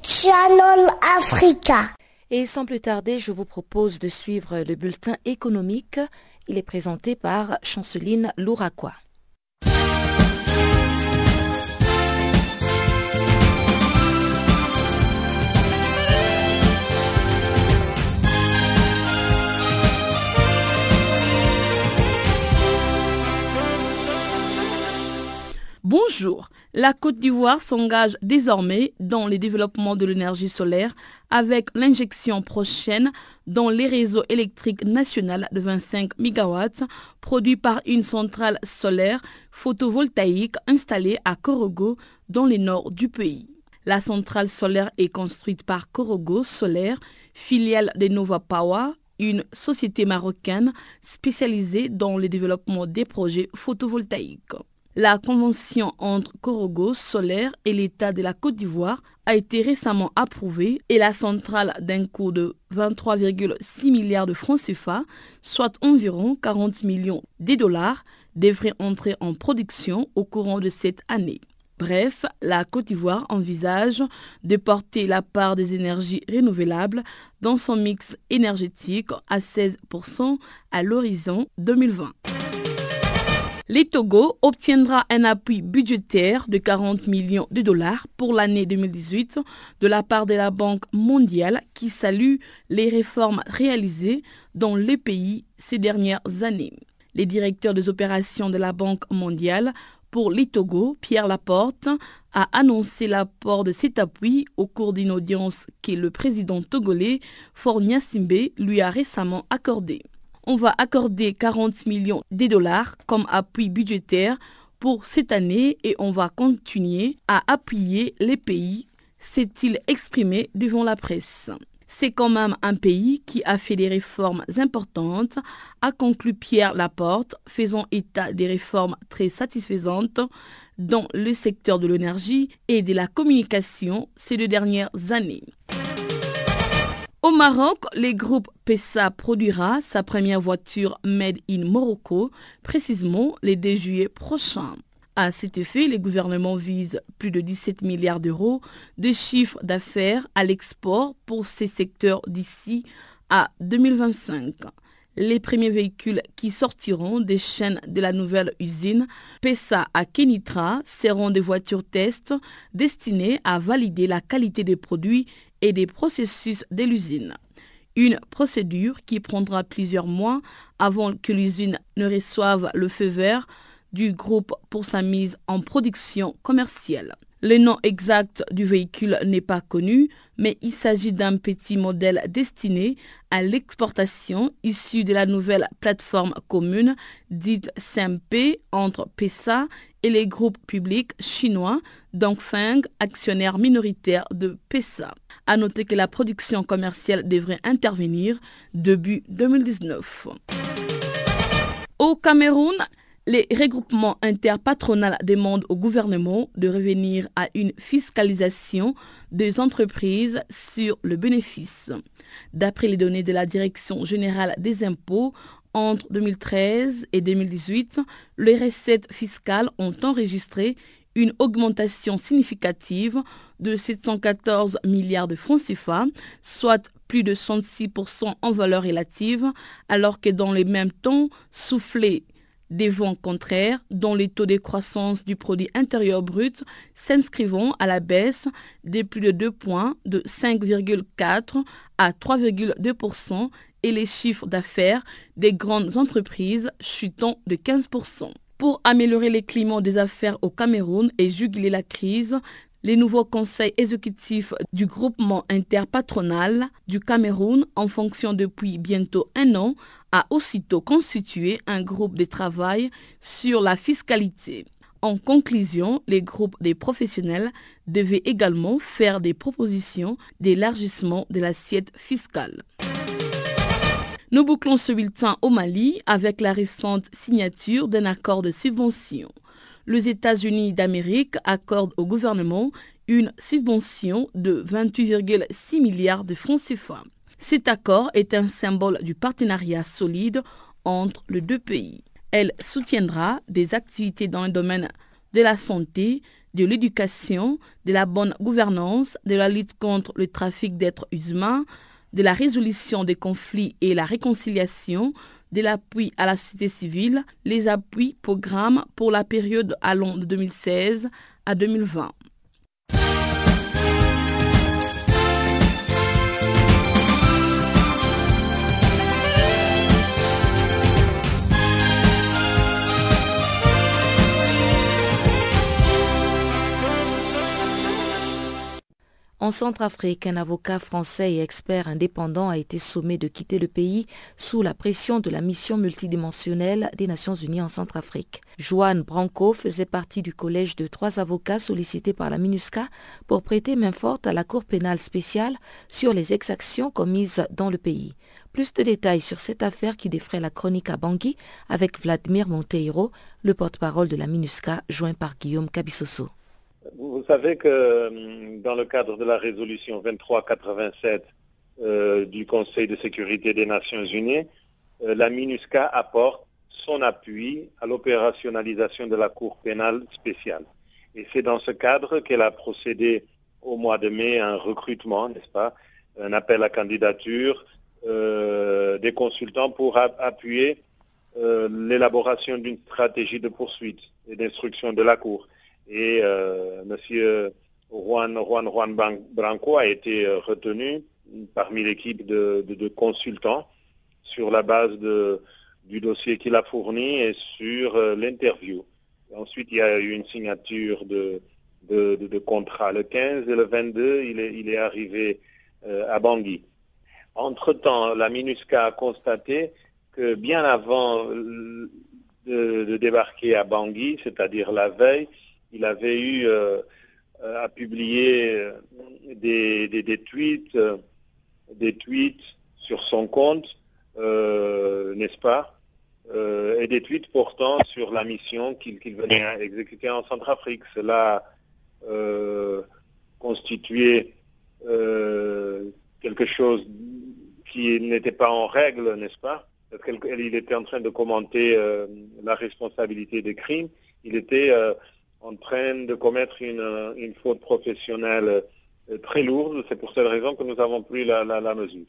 Channel Africa. Et sans plus tarder, je vous propose de suivre le bulletin économique. Il est présenté par Chanceline Louraquois. Bonjour. La Côte d'Ivoire s'engage désormais dans le développement de l'énergie solaire avec l'injection prochaine dans les réseaux électriques nationaux de 25 MW produits par une centrale solaire photovoltaïque installée à Korogo dans le nord du pays. La centrale solaire est construite par Korogo Solaire, filiale de Nova Power, une société marocaine spécialisée dans le développement des projets photovoltaïques. La convention entre Corogo Solaire et l'État de la Côte d'Ivoire a été récemment approuvée et la centrale d'un coût de 23,6 milliards de francs CFA, soit environ 40 millions de dollars, devrait entrer en production au courant de cette année. Bref, la Côte d'Ivoire envisage de porter la part des énergies renouvelables dans son mix énergétique à 16% à l'horizon 2020. Les Togo obtiendra un appui budgétaire de 40 millions de dollars pour l'année 2018 de la part de la Banque mondiale qui salue les réformes réalisées dans le pays ces dernières années. Les directeurs des opérations de la Banque mondiale pour les Togo, Pierre Laporte, a annoncé l'apport de cet appui au cours d'une audience que le président togolais Fornia Simbe lui a récemment accordée on va accorder 40 millions de dollars comme appui budgétaire pour cette année et on va continuer à appuyer les pays, s'est-il exprimé devant la presse. C'est quand même un pays qui a fait des réformes importantes, a conclu Pierre Laporte, faisant état des réformes très satisfaisantes dans le secteur de l'énergie et de la communication ces deux dernières années. Au Maroc, le groupe PESA produira sa première voiture Made in Morocco, précisément le 2 juillet prochain. À cet effet, le gouvernement vise plus de 17 milliards d'euros de chiffre d'affaires à l'export pour ces secteurs d'ici à 2025. Les premiers véhicules qui sortiront des chaînes de la nouvelle usine PESA à Kenitra seront des voitures test destinées à valider la qualité des produits et des processus de l'usine. Une procédure qui prendra plusieurs mois avant que l'usine ne reçoive le feu vert du groupe pour sa mise en production commerciale. Le nom exact du véhicule n'est pas connu, mais il s'agit d'un petit modèle destiné à l'exportation issu de la nouvelle plateforme commune dite SMP entre PESA et les groupes publics chinois Dongfeng, actionnaire minoritaire de PESA. A noter que la production commerciale devrait intervenir début 2019. Au Cameroun, les regroupements interpatronaux demandent au gouvernement de revenir à une fiscalisation des entreprises sur le bénéfice. D'après les données de la Direction générale des impôts, entre 2013 et 2018, les recettes fiscales ont enregistré une augmentation significative de 714 milliards de francs CFA, soit plus de 106% en valeur relative, alors que dans les mêmes temps, soufflé des vents contraires dont les taux de croissance du produit intérieur brut s'inscrivant à la baisse de plus de 2 points de 5,4 à 3,2% et les chiffres d'affaires des grandes entreprises chutant de 15%. Pour améliorer les climats des affaires au Cameroun et juguler la crise, les nouveaux conseils exécutifs du groupement interpatronal du Cameroun, en fonction depuis bientôt un an, a aussitôt constitué un groupe de travail sur la fiscalité. En conclusion, les groupes des professionnels devaient également faire des propositions d'élargissement de l'assiette fiscale. Nous bouclons ce bulletin au Mali avec la récente signature d'un accord de subvention les États-Unis d'Amérique accordent au gouvernement une subvention de 28,6 milliards de francs CFA. Cet accord est un symbole du partenariat solide entre les deux pays. Elle soutiendra des activités dans le domaine de la santé, de l'éducation, de la bonne gouvernance, de la lutte contre le trafic d'êtres humains, de la résolution des conflits et la réconciliation, de l'appui à la société civile, les appuis programmes pour la période allant de 2016 à 2020. En Centrafrique, un avocat français et expert indépendant a été sommé de quitter le pays sous la pression de la mission multidimensionnelle des Nations Unies en Centrafrique. Joanne Branco faisait partie du collège de trois avocats sollicités par la MINUSCA pour prêter main forte à la Cour pénale spéciale sur les exactions commises dans le pays. Plus de détails sur cette affaire qui défraie la chronique à Bangui avec Vladimir Monteiro, le porte-parole de la MINUSCA, joint par Guillaume Cabissoso. Vous savez que hum, dans le cadre de la résolution 2387 euh, du Conseil de sécurité des Nations Unies, euh, la MINUSCA apporte son appui à l'opérationnalisation de la Cour pénale spéciale. Et c'est dans ce cadre qu'elle a procédé au mois de mai à un recrutement, n'est-ce pas, un appel à candidature euh, des consultants pour appuyer l'élaboration d'une stratégie de poursuite et d'instruction de la Cour. Et euh, M. Juan, Juan, Juan Branco a été retenu parmi l'équipe de, consultants sur la base du dossier qu'il a fourni et sur l'interview. Ensuite, il y a eu une signature de, de, contrat. Le 15 et le 22, il est, il est arrivé à Bangui. Entre-temps, la MINUSCA a constaté que bien avant de, débarquer à Bangui, c'est-à-dire la veille, il avait eu euh, à publier euh, des, des, tweets, euh, des tweets sur son compte, n'est-ce pas, et des tweets portant sur la mission qu'il venait exécuter en Centrafrique. Cela constituait quelque chose qui n'était pas en règle, n'est-ce pas Il était en train de commenter euh, la responsabilité des crimes. Il était euh, en train de commettre une, une faute professionnelle euh, très lourde. C'est pour cette raison que nous avons pris la, la, mesure.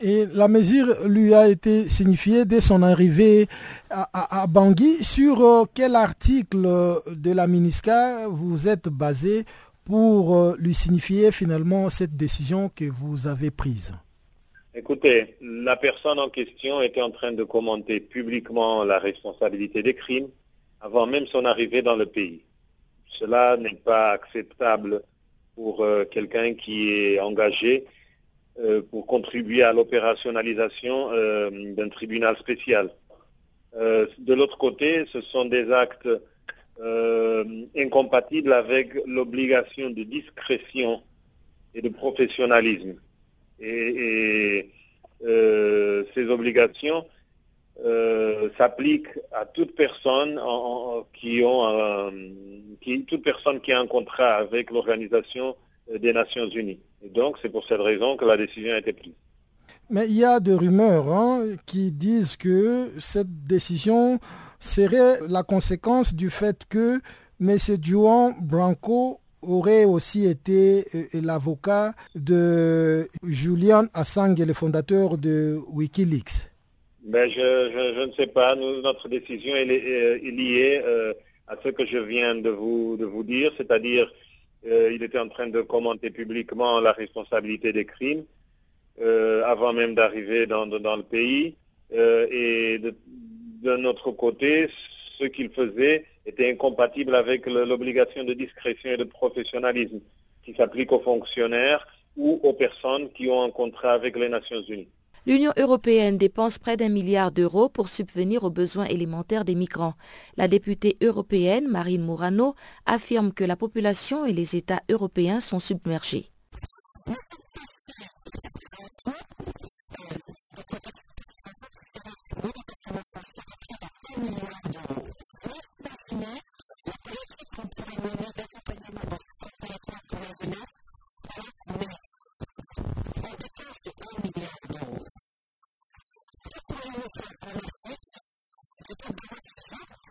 Et la mesure lui a été signifiée dès son arrivée à, à, Bangui. Sur quel article de la MINISCA vous êtes basé pour lui signifier finalement cette décision que vous avez prise? Écoutez, la personne en question était en train de commenter publiquement la responsabilité des crimes avant même son arrivée dans le pays. Cela n'est pas acceptable pour euh, quelqu'un qui est engagé euh, pour contribuer à l'opérationnalisation euh, d'un tribunal spécial. de l'autre côté, ce sont des actes incompatibles avec l'obligation de discrétion et de professionnalisme et, ces obligations euh, s'appliquent à toute personne qui ont qui, toute personne qui a un contrat avec l'organisation des Nations Unies. Et donc c'est pour cette raison que la décision a été prise. Mais il y a des rumeurs hein, qui disent que cette décision serait la conséquence du fait que M. Juan Branco aurait aussi été euh, l'avocat de Julian Assange, le fondateur de Wikileaks. Ben, je, ne sais pas. notre décision est, euh, liée euh, à ce que je viens de vous, de vous dire, c'est-à-dire il était en train de commenter publiquement la responsabilité des crimes avant même d'arriver dans, le pays. et de, de notre côté, ce qu'il faisait était incompatible avec l'obligation de discrétion et de professionnalisme qui s'applique aux fonctionnaires ou aux personnes qui ont un contrat avec les Nations Unies. L'Union européenne dépense près d'un milliard d'euros pour subvenir aux besoins élémentaires des migrants. La députée européenne Marine Morano affirme que la population et les États européens sont submergés.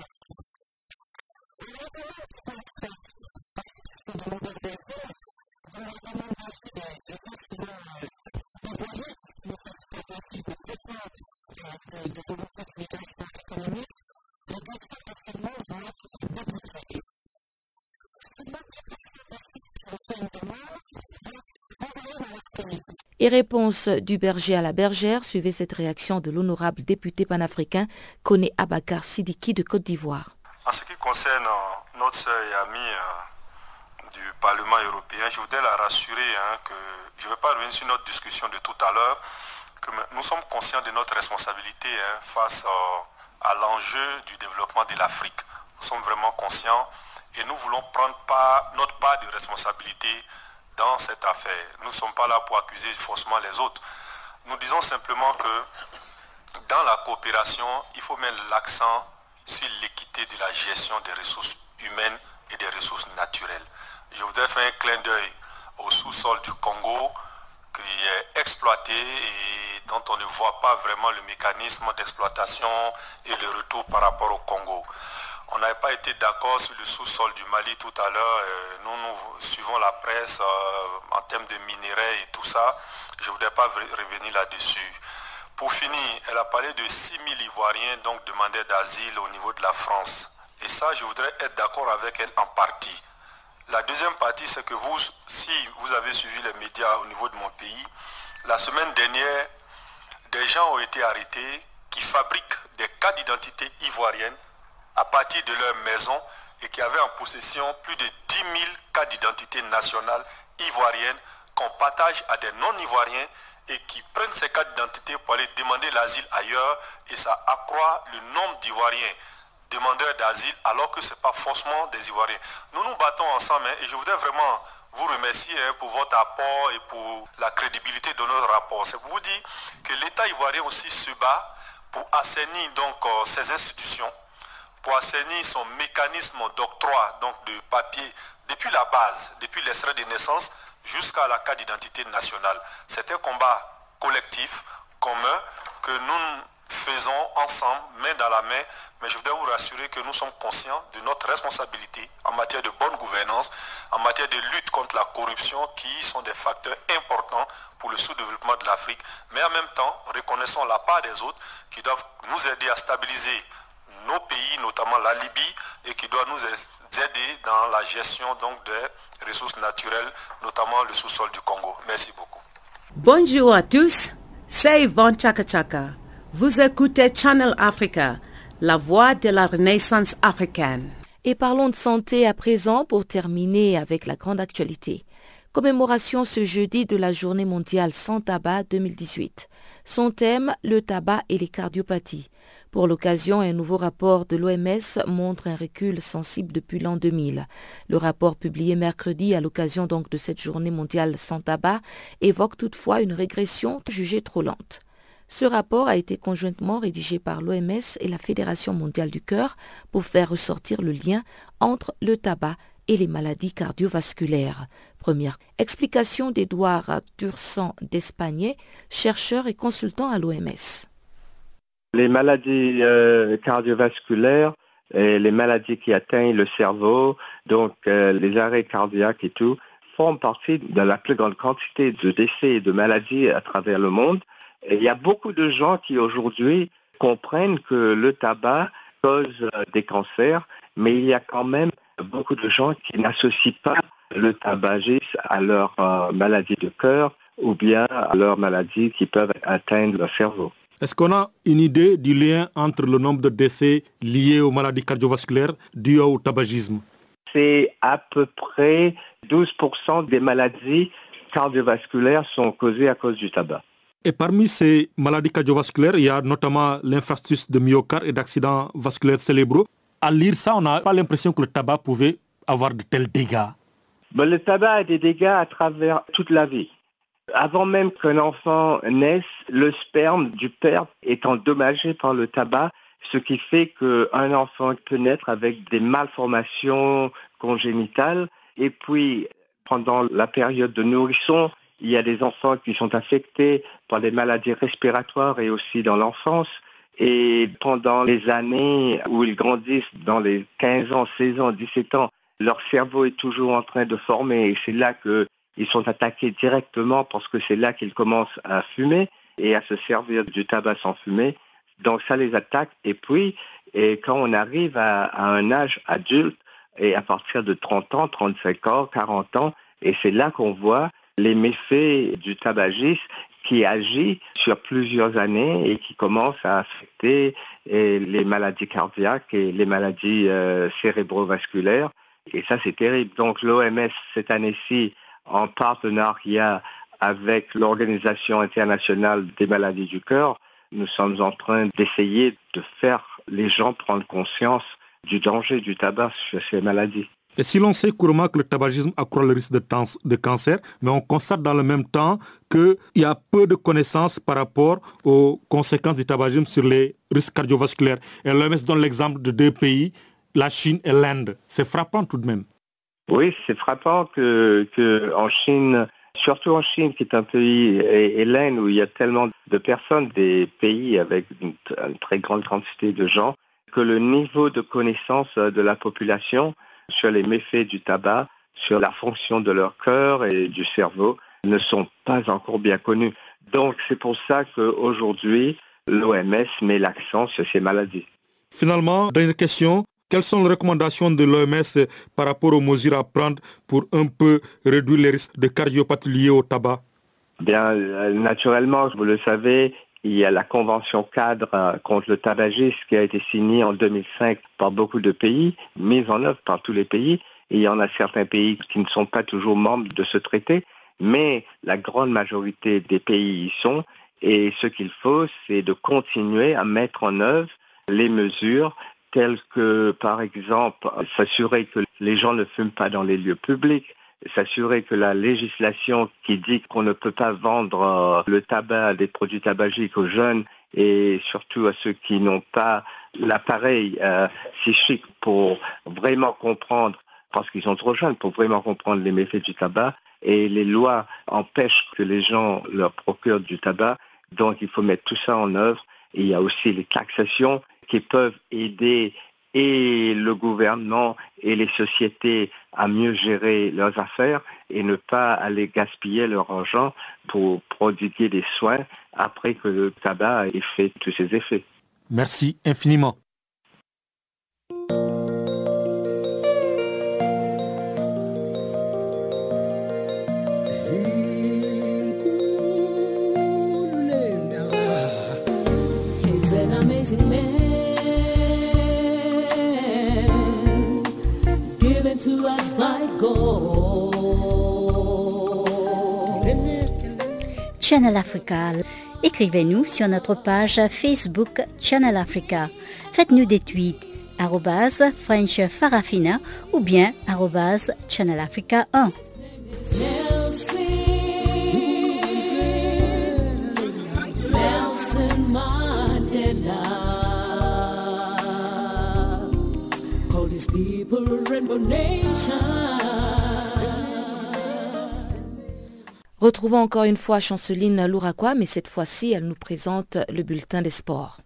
Thank you. Et réponse du berger à la bergère, suivait cette réaction de l'honorable député panafricain Kone Abakar Sidiki de Côte d'Ivoire. En ce qui concerne euh, notre sœur et amie euh, du Parlement européen, je voudrais la rassurer hein, que je ne vais pas revenir sur notre discussion de tout à l'heure, que nous sommes conscients de notre responsabilité hein, face euh, à l'enjeu du développement de l'Afrique. Nous sommes vraiment conscients et nous voulons prendre notre part de responsabilité dans cette affaire. Nous ne sommes pas là pour accuser faussement les autres. Nous disons simplement que dans la coopération, il faut mettre l'accent sur l'équité de la gestion des ressources humaines et des ressources naturelles. Je voudrais faire un clin d'œil au sous-sol du Congo qui est exploité et dont on ne voit pas vraiment le mécanisme d'exploitation et le retour par rapport au Congo. On n'avait pas été d'accord sur le sous-sol du Mali tout à l'heure. Euh, nous, nous suivons la presse euh, en termes de minerais et tout ça. Je ne voudrais pas revenir là-dessus. Pour finir, elle a parlé de 6 000 Ivoiriens donc demandeurs d'asile au niveau de la France. Et ça, je voudrais être d'accord avec elle en partie. La deuxième partie, c'est que vous, si vous avez suivi les médias au niveau de mon pays, la semaine dernière, des gens ont été arrêtés qui fabriquent des cas d'identité ivoiriennes à partir de leur maison et qui avaient en possession plus de 10 000 cas d'identité nationale ivoirienne qu'on partage à des non-ivoiriens et qui prennent ces cas d'identité pour aller demander l'asile ailleurs et ça accroît le nombre d'Ivoiriens demandeurs d'asile alors que ce n'est pas forcément des Ivoiriens. Nous nous battons ensemble hein, et je voudrais vraiment vous remercier hein, pour votre apport et pour la crédibilité de notre rapport. C'est pour vous dire que l'État ivoirien aussi se bat pour assainir donc euh, ces institutions pour assainir son mécanisme d'octroi donc de papier depuis la base, depuis l'extrait de naissance jusqu'à la carte d'identité nationale. C'est un combat collectif, commun, que nous faisons ensemble, main dans la main, mais je voudrais vous rassurer que nous sommes conscients de notre responsabilité en matière de bonne gouvernance, en matière de lutte contre la corruption, qui sont des facteurs importants pour le sous-développement de l'Afrique, mais en même temps, reconnaissons la part des autres qui doivent nous aider à stabiliser nos pays, notamment la Libye, et qui doit nous aider dans la gestion donc des ressources naturelles, notamment le sous-sol du Congo. Merci beaucoup. Bonjour à tous, c'est Yvonne Chaka Chaka. Vous écoutez Channel Africa, la voix de la renaissance africaine. Et parlons de santé à présent pour terminer avec la grande actualité. Commémoration ce jeudi de la journée mondiale sans tabac 2018. Son thème, le tabac et les cardiopathies. Pour l'occasion, un nouveau rapport de l'OMS montre un recul sensible depuis l'an 2000. Le rapport publié mercredi à l'occasion donc de cette journée mondiale sans tabac évoque toutefois une régression jugée trop lente. Ce rapport a été conjointement rédigé par l'OMS et la Fédération mondiale du cœur pour faire ressortir le lien entre le tabac et les maladies cardiovasculaires. Première explication d'Edouard Tursan d'Espagne, chercheur et consultant à l'OMS. Les maladies euh, cardiovasculaires et les maladies qui atteignent le cerveau, donc euh, les arrêts cardiaques et tout, forme partie de la plus grande quantité de décès et de maladies à travers le monde. Il y a beaucoup de gens qui aujourd'hui comprennent que le tabac cause euh, des cancers, mais il y a quand même beaucoup de gens qui n'associent pas le tabagisme à leur euh, maladie de cœur ou bien à leurs maladies qui peuvent atteindre le cerveau. Est-ce qu'on a une idée du lien entre le nombre de décès liés aux maladies cardiovasculaires dues au tabagisme? C'est à peu près 12% des maladies cardiovasculaires sont causées à cause du tabac. Et parmi ces maladies cardiovasculaires, il y a notamment l'infarctus de myocarde et d'accidents vasculaires cérébraux. À lire ça, on n'a pas l'impression que le tabac pouvait avoir de tels dégâts. Mais le tabac a des dégâts à travers toute la vie. Avant même qu'un enfant naisse, le sperme du père est endommagé par le tabac, ce qui fait qu'un enfant peut naître avec des malformations congénitales. Et puis, pendant la période de nourrisson, il y a des enfants qui sont affectés par des maladies respiratoires et aussi dans l'enfance. Et pendant les années où ils grandissent, dans les 15 ans, 16 ans, 17 ans, leur cerveau est toujours en train de former. Et c'est là que ils sont attaqués directement parce que c'est là qu'ils commencent à fumer et à se servir du tabac sans fumer. Donc ça les attaque. Et puis, et quand on arrive à, un âge adulte, et à partir de 30 ans, 35 ans, 40 ans, et c'est là qu'on voit les méfaits du tabagisme qui agit sur plusieurs années et qui commence à affecter les maladies cardiaques et les maladies euh, cérébrovasculaires. Et ça, c'est terrible. Donc l'OMS, cette année-ci, en partenariat avec l'Organisation internationale des maladies du cœur, nous sommes en train d'essayer de faire les gens prendre conscience du danger du tabac sur ces maladies. Et si l'on sait couramment que le tabagisme accroît le risque de, de cancer, mais on constate dans le même temps qu'il y a peu de connaissances par rapport aux conséquences du tabagisme sur les risques cardiovasculaires. Et l'OMS donne l'exemple de deux pays, la Chine et l'Inde. C'est frappant tout de même. Oui, c'est frappant que, en Chine, surtout en Chine, qui est un pays, l'Inde, où il y a tellement de personnes, des pays avec une, très grande quantité de gens, que le niveau de connaissance de la population sur les méfaits du tabac, sur la fonction de leur cœur et du cerveau, ne sont pas encore bien connus. Donc c'est pour ça qu'aujourd'hui, l'OMS met l'accent sur ces maladies. Finalement, dernière question, quelles sont les recommandations de l'OMS par rapport aux mesures à prendre pour un peu réduire les risques de cardiopathie liés au tabac? Bien, euh, naturellement, vous le savez, il y a la convention cadre euh, contre le tabagisme qui a été signée en 2005 par beaucoup de pays, mise en œuvre par tous les pays. Il y en a certains pays qui ne sont pas toujours membres de ce traité, mais la grande majorité des pays y sont. Et ce qu'il faut, c'est de continuer à mettre en œuvre les mesures tels que, par exemple, s'assurer que les gens ne fument pas dans les lieux publics, s'assurer que la législation qui dit qu'on ne peut pas vendre euh, le tabac, des produits tabagiques aux jeunes et surtout à ceux qui n'ont pas l'appareil euh, psychique pour vraiment comprendre, parce qu'ils sont trop jeunes, pour vraiment comprendre les méfaits du tabac, et les lois empêchent que les gens leur procurent du tabac, donc il faut mettre tout ça en œuvre. il y a aussi les taxations qui peuvent aider et le gouvernement et les sociétés à mieux gérer leurs affaires et ne pas aller gaspiller leur argent pour prodiguer des soins après que le tabac ait fait tous ses effets. Merci infiniment. Channel Africa. Écrivez-nous sur notre page Facebook Channel Africa. Faites-nous des tweets French Farafina ou bien Channel Africa 1. Retrouvons encore une fois Chanceline Louraquois, mais cette fois-ci, elle nous présente le bulletin des sports.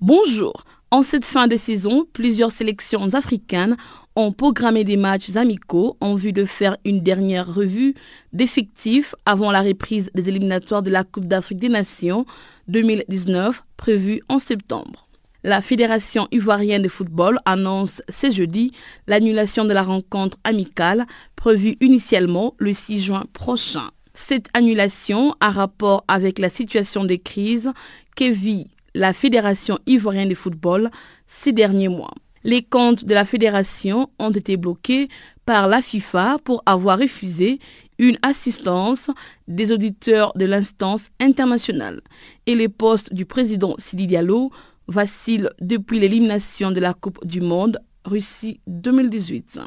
Bonjour. En cette fin de saison, plusieurs sélections africaines ont programmé des matchs amicaux en vue de faire une dernière revue d'effectifs avant la reprise des éliminatoires de la Coupe d'Afrique des Nations 2019 prévue en septembre. La Fédération ivoirienne de football annonce ce jeudi l'annulation de la rencontre amicale prévue initialement le 6 juin prochain. Cette annulation a rapport avec la situation de crise que vit la Fédération ivoirienne de football ces derniers mois. Les comptes de la fédération ont été bloqués par la FIFA pour avoir refusé une assistance des auditeurs de l'instance internationale. Et les postes du président Sidi Diallo vacillent depuis l'élimination de la Coupe du Monde Russie 2018.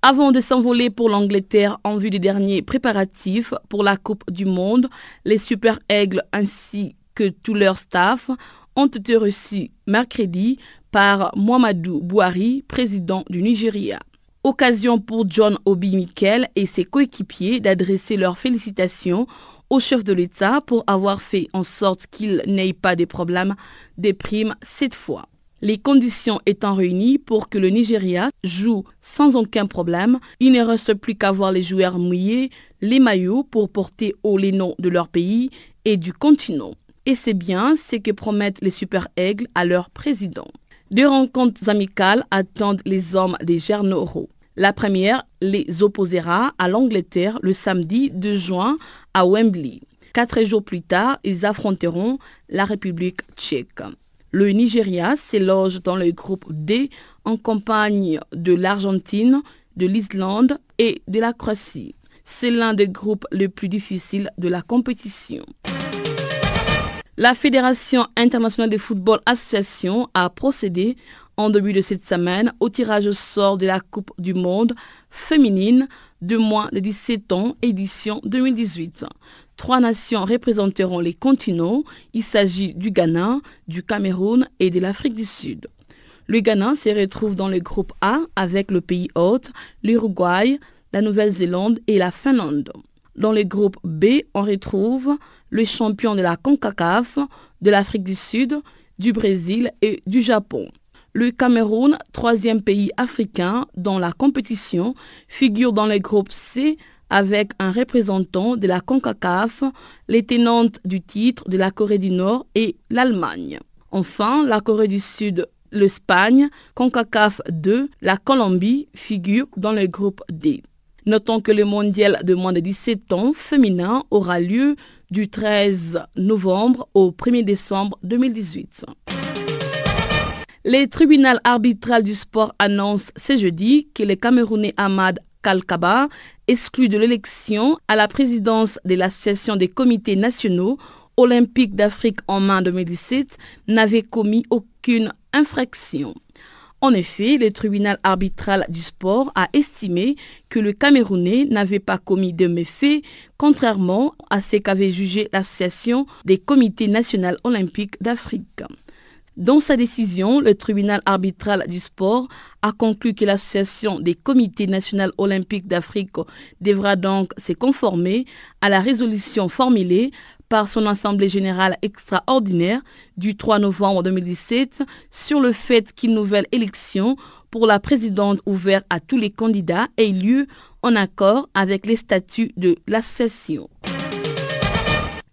Avant de s'envoler pour l'Angleterre en vue des derniers préparatifs pour la Coupe du Monde, les Super Aigles ainsi que tout leur staff ont été reçus mercredi par Mohamedou Bouhari, président du Nigeria. Occasion pour John Obi Mikel et ses coéquipiers d'adresser leurs félicitations au chef de l'État pour avoir fait en sorte qu'il n'ait pas de problèmes des primes cette fois. Les conditions étant réunies pour que le Nigeria joue sans aucun problème, il ne reste plus qu'à voir les joueurs mouiller les maillots pour porter haut les noms de leur pays et du continent. Et c'est bien ce que promettent les Super Aigles à leur président. Deux rencontres amicales attendent les hommes des Gernoro. La première les opposera à l'Angleterre le samedi 2 juin à Wembley. Quatre jours plus tard, ils affronteront la République tchèque. Le Nigeria s'éloge dans le groupe D en compagnie de l'Argentine, de l'Islande et de la Croatie. C'est l'un des groupes les plus difficiles de la compétition. La Fédération internationale de football association a procédé en début de cette semaine au tirage au sort de la Coupe du Monde féminine de moins de 17 ans, édition 2018. Trois nations représenteront les continents. Il s'agit du Ghana, du Cameroun et de l'Afrique du Sud. Le Ghana se retrouve dans le groupe A avec le pays hôte, l'Uruguay, la Nouvelle-Zélande et la Finlande. Dans le groupe B, on retrouve le champion de la CONCACAF, de l'Afrique du Sud, du Brésil et du Japon. Le Cameroun, troisième pays africain dans la compétition, figure dans le groupe C avec un représentant de la CONCACAF, les tenantes du titre de la Corée du Nord et l'Allemagne. Enfin, la Corée du Sud, l'Espagne, CONCACAF 2, la Colombie figurent dans le groupe D. Notons que le mondial de moins de 17 ans féminin aura lieu du 13 novembre au 1er décembre 2018. Les tribunaux arbitral du sport annoncent ce jeudi que le Camerounais Ahmad Kalkaba, exclu de l'élection à la présidence de l'Association des comités nationaux olympiques d'Afrique en main 2017, n'avait commis aucune infraction. En effet, le tribunal arbitral du sport a estimé que le Camerounais n'avait pas commis de méfaits, contrairement à ce qu'avait jugé l'Association des comités nationaux olympiques d'Afrique. Dans sa décision, le tribunal arbitral du sport a conclu que l'Association des comités nationaux olympiques d'Afrique devra donc se conformer à la résolution formulée par son Assemblée générale extraordinaire du 3 novembre 2017 sur le fait qu'une nouvelle élection pour la présidente ouverte à tous les candidats ait lieu en accord avec les statuts de l'association.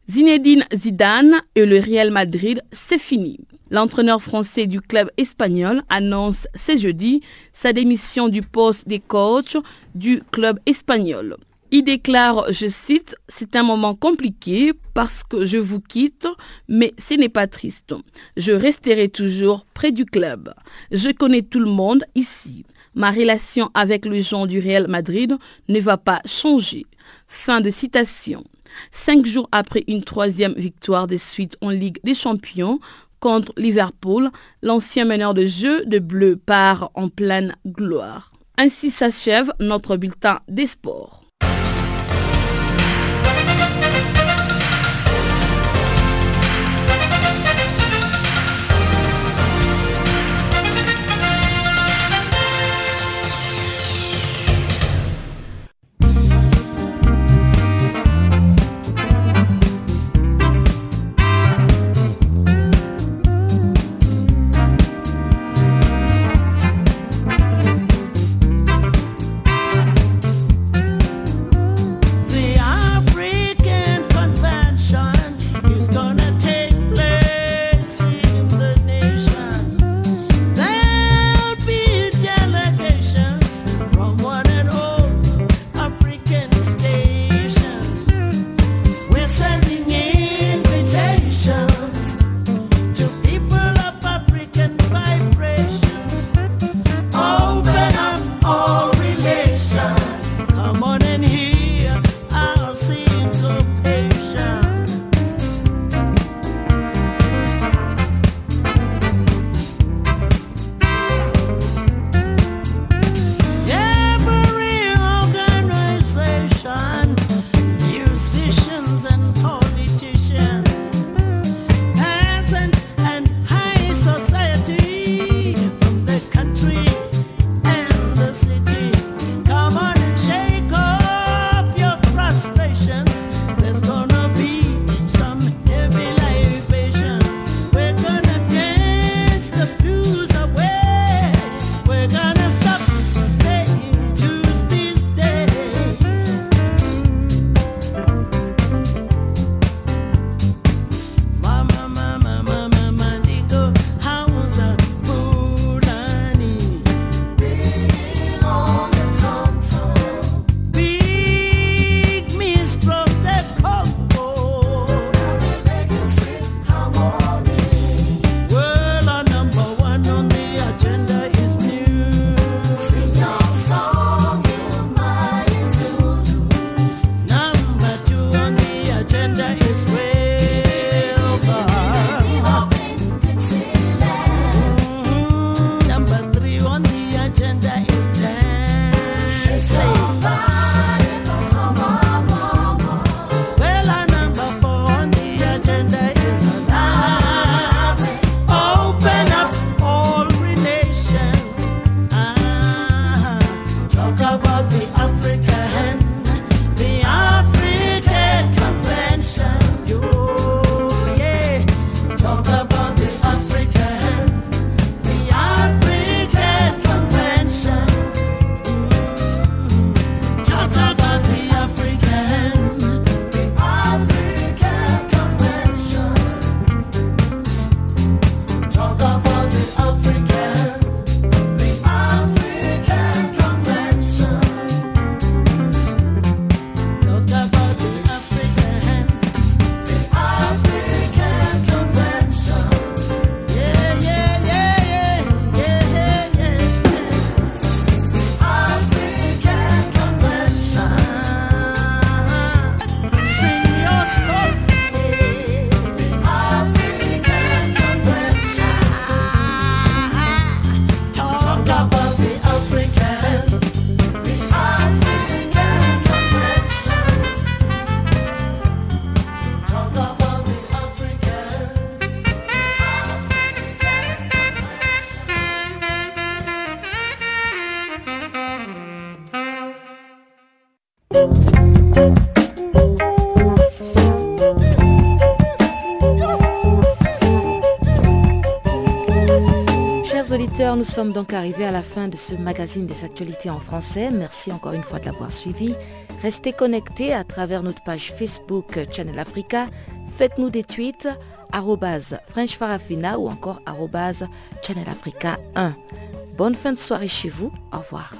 Zinedine Zidane et le Real Madrid, c'est fini. L'entraîneur français du club espagnol annonce ce jeudi sa démission du poste de coach du club espagnol. Il déclare, je cite, C'est un moment compliqué parce que je vous quitte, mais ce n'est pas triste. Je resterai toujours près du club. Je connais tout le monde ici. Ma relation avec les gens du Real Madrid ne va pas changer. Fin de citation. Cinq jours après une troisième victoire de suite en Ligue des Champions contre Liverpool, l'ancien meneur de jeu de bleu part en pleine gloire. Ainsi s'achève notre bulletin des sports. Nous sommes donc arrivés à la fin de ce magazine des actualités en français. Merci encore une fois de l'avoir suivi. Restez connectés à travers notre page Facebook Channel Africa. Faites-nous des tweets French Farafina ou encore Channel Africa 1. Bonne fin de soirée chez vous. Au revoir.